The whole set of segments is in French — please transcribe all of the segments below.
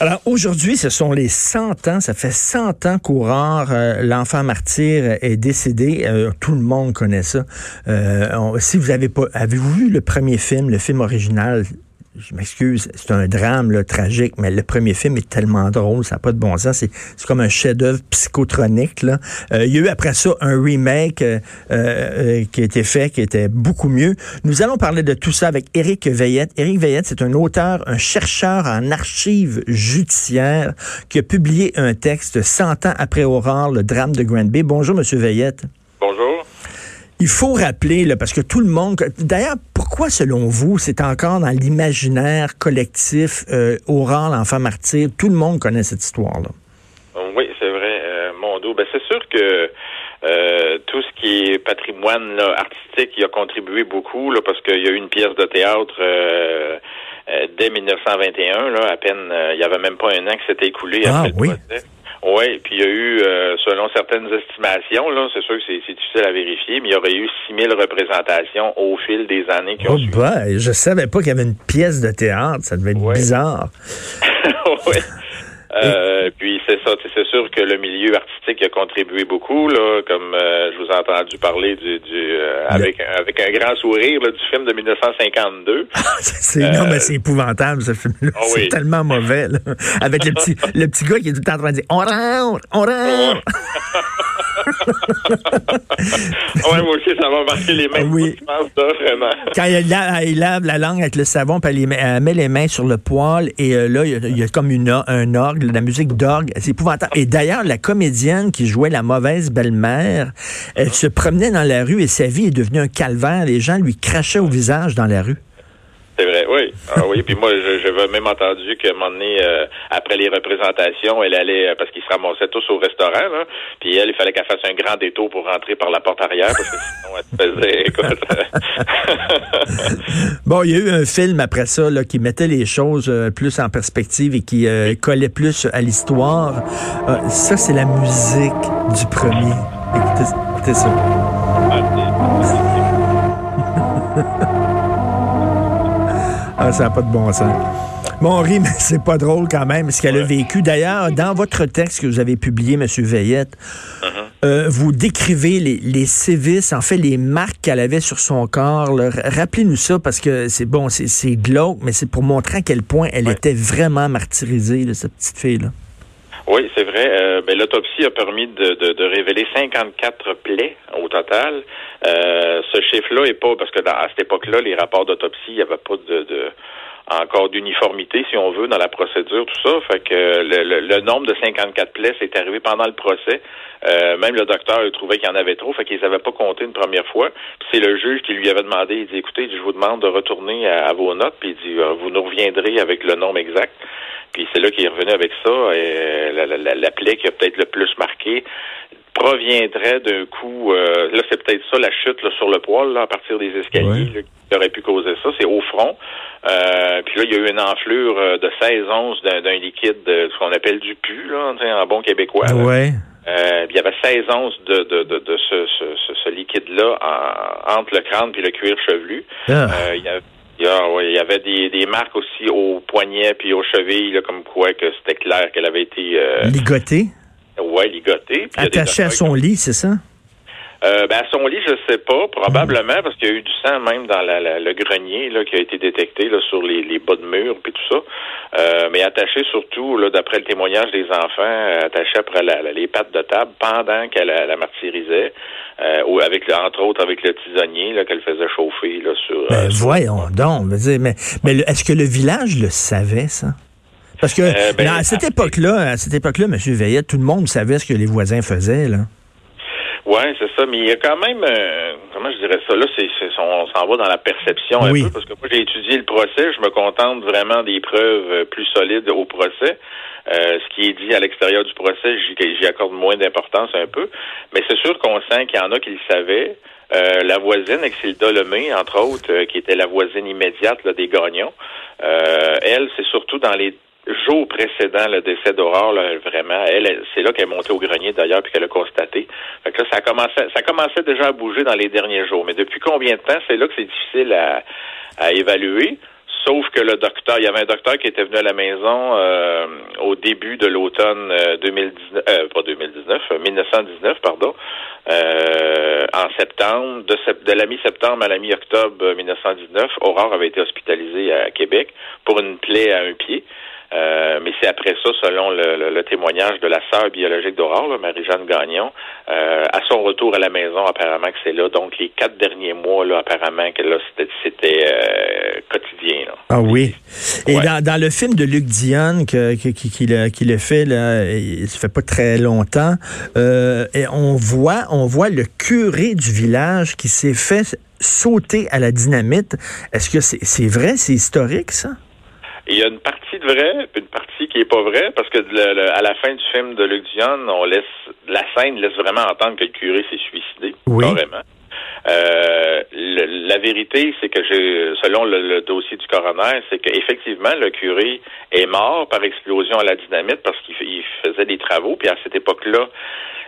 Alors aujourd'hui, ce sont les 100 ans, ça fait 100 ans qu'Aurore, euh, l'enfant martyr, est décédé. Euh, tout le monde connaît ça. Euh, si vous avez pas, avez-vous vu le premier film, le film original? Je m'excuse, c'est un drame là, tragique, mais le premier film est tellement drôle, ça n'a pas de bon sens. C'est, comme un chef-d'œuvre psychotronique. Euh, il y a eu après ça un remake euh, euh, qui a été fait, qui était beaucoup mieux. Nous allons parler de tout ça avec Éric Veillette. Éric Veillette, c'est un auteur, un chercheur en archives judiciaires qui a publié un texte 100 ans après Aurore, le drame de Granby. Bonjour, Monsieur Veillette. Bonjour. Il faut rappeler, là, parce que tout le monde... D'ailleurs, pourquoi, selon vous, c'est encore dans l'imaginaire collectif euh, Aurore, l'enfant martyr? Tout le monde connaît cette histoire-là. Oui, c'est vrai, euh, mon dos. Ben, c'est sûr que euh, tout ce qui est patrimoine là, artistique, il a contribué beaucoup, là, parce qu'il y a eu une pièce de théâtre euh, euh, dès 1921, là, à peine, euh, il y avait même pas un an qui s'était écoulé Ah, après le oui. procès. Oui, puis il y a eu, euh, selon certaines estimations, là, c'est sûr que c'est difficile à vérifier, mais il y aurait eu 6000 représentations au fil des années qui ont Oh, ben, je savais pas qu'il y avait une pièce de théâtre. Ça devait être Ouais. bizarre. oui. Euh, puis c'est ça, c'est sûr que le milieu artistique a contribué beaucoup, là, comme euh, je vous ai entendu parler du, du euh, avec avec un grand sourire là, du film de 1952. c'est, non, mais c'est épouvantable, ce film-là. Ah oui. C'est tellement mauvais. là. Avec le petit, le petit gars qui est tout le temps en train de dire « On rentre! On rentre! ouais, moi aussi, ça m'a marqué les mêmes Oui. je pense, ça, vraiment. Quand il lave, il lave la langue avec le savon, puis elle, met- elle met les mains sur le poil, et euh, là, il y, a, il y a comme une, un orgue, la musique d'orgue. C'est épouvantable. Et d'ailleurs, la comédienne qui jouait la mauvaise belle-mère, elle se promenait dans la rue et sa vie est devenue un calvaire. Les gens lui crachaient au visage dans la rue. Vrai, oui. Ah oui, puis moi, je- j'avais même entendu qu'à un moment donné, euh, après les représentations, elle allait, euh, parce qu'ils se ramassaient tous au restaurant, là, puis elle, il fallait qu'elle fasse un grand détour pour rentrer par la porte arrière, parce que sinon, elle se faisait, écoute... Bon, il y a eu un film après ça là, qui mettait les choses euh, plus en perspective et qui euh, collait plus à l'histoire. Euh, ça, c'est la musique du premier. Écoutez, écoutez ça. Ah, ça n'a pas de bon sens. Bon, on rit, mais c'est pas drôle quand même ce qu'elle a vécu. D'ailleurs, dans votre texte que vous avez publié, M. Veillette, euh, vous décrivez les, les sévices, en fait, les marques qu'elle avait sur son corps. Rappelez-nous ça parce que c'est bon, c'est- c'est glauque, mais c'est pour montrer à quel point elle Ouais. était vraiment martyrisée, là, cette petite fille-là. Oui, c'est vrai. Euh, ben, L'autopsie a permis de, de, de révéler 54 plaies au total. Euh, ce chiffre-là est pas parce que dans, à cette époque-là, les rapports d'autopsie, il n'y avait pas de, de encore d'uniformité, si on veut, dans la procédure, tout ça. Fait que le, le- le nombre de 54 plaies, c'est arrivé pendant le procès. Euh, même le docteur il trouvait qu'il y en avait trop, fait qu'ils n'avaient pas compté une première fois. C'est le juge qui lui avait demandé, il dit, écoutez, je vous demande de retourner à, à vos notes, puis il dit, euh, vous nous reviendrez avec le nombre exact. Puis c'est là qu'il est revenu avec ça. Et la, la, la, la plaie qui a peut-être le plus marqué proviendrait d'un coup, euh, là c'est peut-être ça la chute là, sur le poil là, à partir des escaliers là, qui aurait pu causer ça, c'est au front. Euh, puis là, il y a eu une enflure euh, de 16 onces d'un, liquide, de, ce qu'on appelle du pu, là, en bon québécois. Ouais. Euh, il y avait 16 onces de, de, de, de ce, ce, ce, ce liquide-là en- entre le crâne puis le cuir chevelu. Ah. Euh, il y a- il y, a- ouais, il y avait des, des marques aussi au poignet puis aux chevilles, là, comme quoi que c'était clair qu'elle avait été euh, ligotée? Puis il y a des attaché à son lit, c'est ça? Euh, ben, à son lit, je sais pas, probablement, parce qu'il y a eu du sang même dans la, la- le grenier là, qui a été détecté là, sur les, les bas de mur puis tout ça. Euh, mais attaché surtout, là, d'après le témoignage des enfants, euh, attaché après la- les pattes de table pendant qu'elle la, martyrisait, euh, ou avec le- entre autres avec le tisonnier là, qu'elle faisait chauffer là, sur. Ben, euh, sur- voyons donc. veux dire, mais mais le- est-ce que le village le savait, ça? Parce que Euh, ben, à cette époque-là, à cette époque-là, M. Veillette, tout le monde savait ce que les voisins faisaient, là. Oui, c'est ça, mais il y a quand même, euh, comment je dirais ça, là, c'est, on s'en va dans la perception un peu, parce que moi, j'ai étudié le procès, je me contente vraiment des preuves euh, plus solides au procès. Euh, ce qui est dit à l'extérieur du procès, j'y, accorde moins d'importance un peu, mais c'est sûr qu'on sent qu'il y en a qui le savaient. la voisine, Exilda Lemay, entre autres, qui était la voisine immédiate là, des gagnants, elle, c'est surtout dans les jour précédent le décès d'Aurore, vraiment, elle, c'est là qu'elle est montée au grenier d'ailleurs, puis qu'elle a constaté. Fait que là, ça commençait, ça commençait déjà à bouger dans les derniers jours. Mais depuis combien de temps, c'est là que c'est difficile à, à évaluer? Sauf que le docteur, il y avait un docteur qui était venu à la maison euh, au début de l'automne 2019, euh, euh, pas 2019, 1919, pardon, en septembre, de, de la mi-septembre à la mi-octobre 1919, Aurore avait été hospitalisée à Québec pour une plaie à un pied. Euh, mais c'est après ça, selon le, témoignage de la sœur biologique d'Aurore, Marie-Jeanne Gagnon, euh, à son retour à la maison, apparemment que c'est là. Donc les quatre derniers mois, là, apparemment que là, c'était euh, quotidien. Là. Ah oui. Et dans, dans, le film de Luc Dion que, qui, qui, qui le fait, là, ça fait pas très longtemps, et on voit, on voit le curé du village qui s'est fait sauter à la dynamite. Est-ce que c'est vrai, c'est historique, ça? Il y a une partie de vrai, une partie qui est pas vraie, parce que à la fin du film de Luc Dion, on laisse la scène laisse vraiment entendre que le curé s'est suicidé, oui. Euh, la vérité, c'est que j'ai, selon le, dossier du coroner, c'est qu'effectivement, le curé est mort par explosion à la dynamite parce qu'il faisait des travaux. Puis à cette époque-là,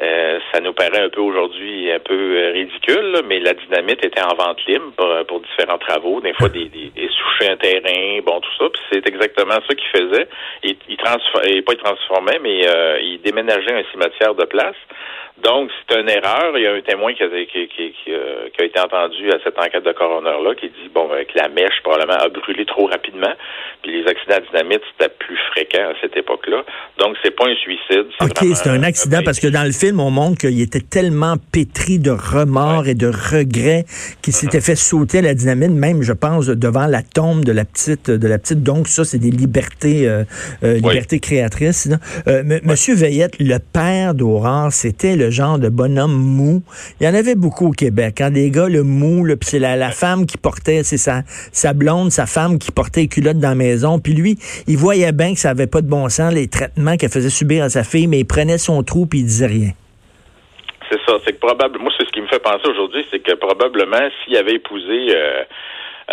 euh, ça nous paraît un peu aujourd'hui un peu euh, ridicule, mais la dynamite était en vente libre pour, différents travaux, des fois des, des, un terrain, bon tout ça. Puis c'est exactement ça qu'il faisait. Il, il, transformait, pas il transformait, mais euh, il déménageait un cimetière de place. Donc, c'est une erreur. Il y a un témoin qui a, qui, qui, qui, a été entendu à cette enquête de coroner-là qui dit, bon, que la mèche, probablement, a brûlé trop rapidement. Puis les accidents à dynamite, c'était plus fréquent à cette époque-là. Donc, c'est pas un suicide. OK, c'est un accident parce que dans le film, on montre qu'il était tellement pétri de remords et de regrets qu'il s'était mm-hmm. fait sauter à la dynamite, même, je pense, devant la tombe de la petite, de la petite. Donc, ça, c'est des libertés, euh, euh libertés créatrices. Euh, Monsieur Veillette, le père d'Aurore, c'était le genre de bonhomme mou. Il y en avait beaucoup au Québec. Quand hein, des gars, le mou, puis c'est la, femme qui portait, c'est sa, sa blonde, sa femme qui portait les culottes dans la maison. Puis lui, il voyait bien que ça avait pas de bon sens, les traitements qu'elle faisait subir à sa fille, mais il prenait son trou puis il disait rien. C'est ça. C'est que probablement, moi, c'est ce qui me fait penser aujourd'hui, c'est que probablement, s'il avait épousé euh,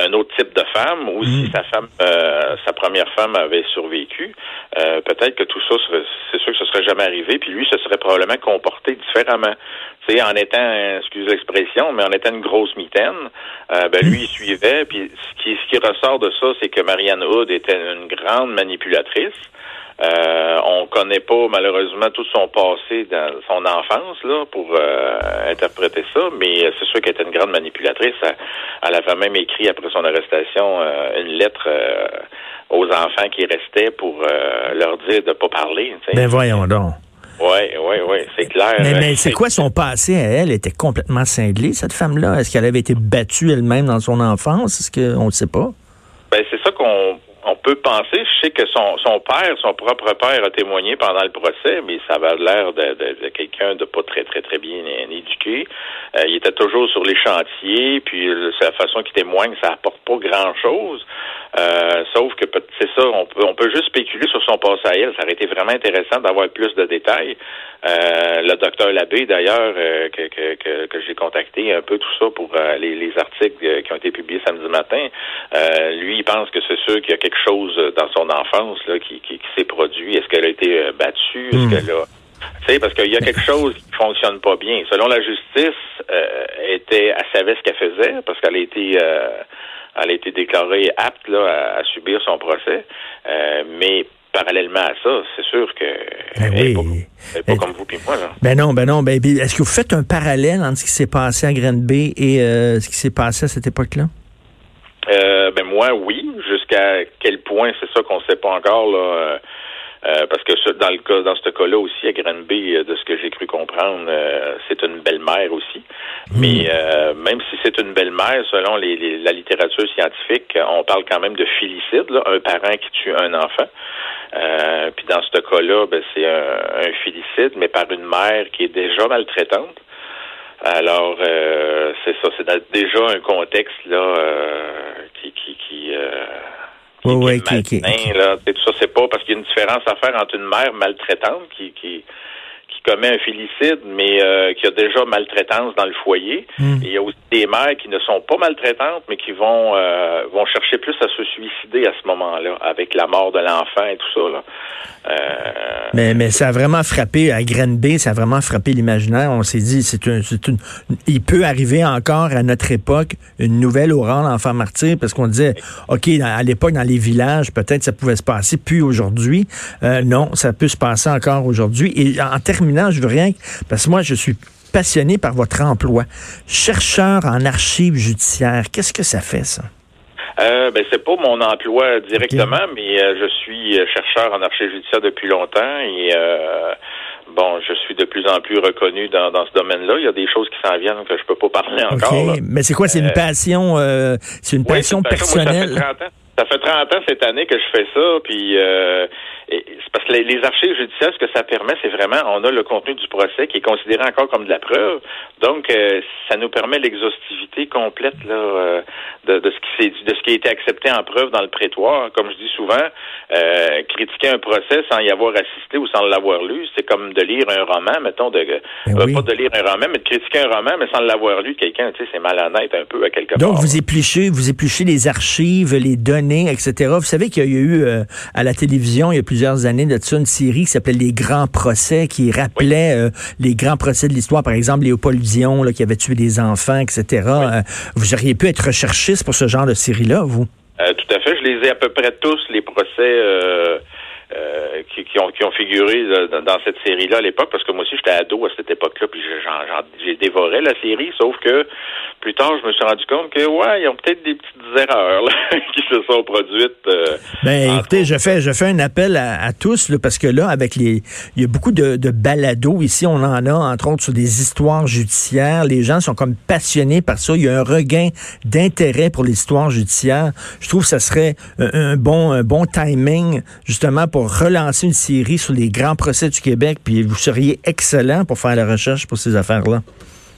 un autre type de femme, ou si mm. sa femme, euh, sa première femme avait survécu, euh, peut-être que tout ça, c'est sûr que ce serait jamais arrivé, puis lui, se serait probablement comporté différemment. Tu sais, en étant, excuse l'expression, mais en étant une grosse mitaine, euh, ben lui, il suivait, puis ce qui, ce qui ressort de ça, c'est que Marianne Hood était une grande manipulatrice. Euh, on connaît pas malheureusement tout son passé dans son enfance là pour euh, interpréter ça, mais c'est sûr qu'elle était une grande manipulatrice. Elle, avait même écrit après son arrestation euh, une lettre euh, aux enfants qui restaient pour leur dire de pas parler. Ben voyons donc. Oui, oui, oui, c'est clair. Mais, mais c'est quoi son passé à elle? Elle était complètement cinglée, cette femme-là? Est-ce qu'elle avait été battue elle-même dans son enfance? Est-ce qu'on ne sait pas? Ben, c'est ça qu'on on peut penser, sais que son, père, son propre père a témoigné pendant le procès, mais ça avait l'air de, quelqu'un de pas très, très, très bien éduqué. Euh, il était toujours sur les chantiers, puis la façon qu'il témoigne, ça apporte pas grand-chose. Euh, sauf que c'est ça, on peut, on peut juste spéculer sur son passé à elle. Ça aurait été vraiment intéressant d'avoir plus de détails. Euh, le docteur Labbé, d'ailleurs, euh, que, j'ai contacté un peu tout ça pour les, articles qui ont été publiés samedi matin, lui, il pense que c'est sûr qu'il y a quelque chose dans son enfance là, qui, qui, s'est produit. Est-ce qu'elle a été battue? Est-ce hmm. qu'elle a tu sais, parce qu'il y a quelque chose qui fonctionne pas bien. Selon la justice, était, elle savait ce qu'elle faisait parce qu'elle a été elle a été déclarée apte là, à, subir son procès. Euh, mais parallèlement à ça, c'est sûr que ben elle pas, comme vous et moi. Là. Ben non, ben non. Ben, est-ce que vous faites un parallèle entre ce qui s'est passé à Granby et euh, ce qui s'est passé à cette époque-là? Euh, ben moi, oui. Jusqu'à quel point, c'est ça qu'on ne sait pas encore. Là, euh, parce que dans le cas, dans ce cas-là aussi, à Granby, euh, de ce que j'ai cru comprendre, euh, c'est une belle-mère aussi. Mais même si c'est une belle-mère, selon les, la littérature scientifique, on parle quand même de filicide, là, un parent qui tue un enfant. puis dans ce cas-là, ben, c'est un, un, filicide, mais par une mère qui est déjà maltraitante. Alors, euh, c'est ça, c'est déjà un contexte là euh, qui qui qui, euh, Oui, oui, qui, qui- qui- malsain, là. Et tout ça, c'est pas parce qu'il y a une différence à faire entre une mère maltraitante qui qui qui commet un félicide, mais euh, qui a déjà maltraitance dans le foyer. Hmm. Et il y a aussi des mères qui ne sont pas maltraitantes, mais qui vont euh, vont chercher plus à se suicider à ce moment-là, avec la mort de l'enfant et tout ça. Là. Euh, Mais, mais ça a vraiment frappé à Granby, ça a vraiment frappé l'imaginaire. On s'est dit, c'est un, c'est une, il peut arriver encore à notre époque une nouvelle aurore d'enfants martyrs parce qu'on disait, OK, à l'époque, dans les villages, peut-être ça pouvait se passer, puis aujourd'hui, non, ça peut se passer encore aujourd'hui. Et en terminant, je veux rien, parce que moi, je suis passionné par votre emploi. Chercheur en archives judiciaires, qu'est-ce que ça fait, ça? Euh, ben c'est pas mon emploi directement, mais euh, je suis euh, chercheur en archives judiciaires depuis longtemps et euh, bon, je suis de plus en plus reconnu dans, dans ce domaine-là. Il y a des choses qui s'en viennent que je peux pas parler encore. là. Mais c'est quoi? C'est une passion, c'est une Oui, passion c'est une passion. Moi, personnelle? ça, fait 30 ans, ça fait 30 ans cette année que je fais ça, puis euh, c'est parce que les, les archives judiciaires, ce que ça permet, c'est vraiment, on a le contenu du procès qui est considéré encore comme de la preuve. Donc, euh, ça nous permet l'exhaustivité complète là, euh, de, de ce qui s'est de ce qui a été accepté en preuve dans le prétoire. Comme je dis souvent, critiquer un procès sans y avoir assisté ou sans l'avoir lu, c'est comme de lire un roman, mettons, de Ben oui. pas de lire un roman, mais de critiquer un roman, mais sans l'avoir lu quelqu'un, tu sais, c'est malhonnête un peu à quelque Donc, part. vous épluchez, vous épluchez les archives, les données, etc. Vous savez qu'il y a eu euh, à la télévision, il y a plusieurs années de ça, une série qui s'appelait Les Grands Procès, qui rappelait euh, les grands procès de l'histoire. Par exemple, Léopold Dion, là, qui avait tué des enfants, etc. Euh, vous auriez pu être recherchiste pour ce genre de série-là, vous? Tout à fait. Je les ai à peu près tous, les procès euh, qui, qui ont, qui ont figuré dans, dans cette série-là à l'époque, parce que moi aussi, j'étais ado à cette époque-là, puis j'ai- dévoré la série, sauf que plus tard, je me suis rendu compte que, ouais, ils ont peut-être des petites erreurs là, qui se sont produites. euh, Ben, écoutez, je fais, je fais un appel à, à tous, là, parce que là, avec les, il y a beaucoup de, de balados ici, on en a, entre autres, sur des histoires judiciaires. Les gens sont comme passionnés par ça. Il y a un regain d'intérêt pour l'histoire judiciaire. Je trouve que ça serait un, un bon, un bon timing, justement, pour relancer une série sur les grands procès du Québec. Puis vous seriez excellent pour faire la recherche pour ces affaires-là.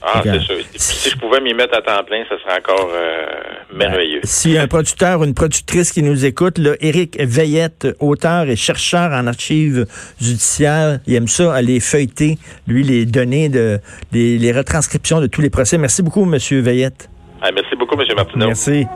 Ah, c'est sûr. Puis, si je pouvais m'y mettre à temps plein, ça serait encore euh, merveilleux. Si un producteur ou une productrice qui nous écoute, là, Éric Veillette, auteur et chercheur en archives judiciaires, il aime ça, aller feuilleter, lui, les données, de, les, les retranscriptions de tous les procès. Merci beaucoup, Monsieur Veillette. Ah, merci beaucoup, M. Martineau. Merci.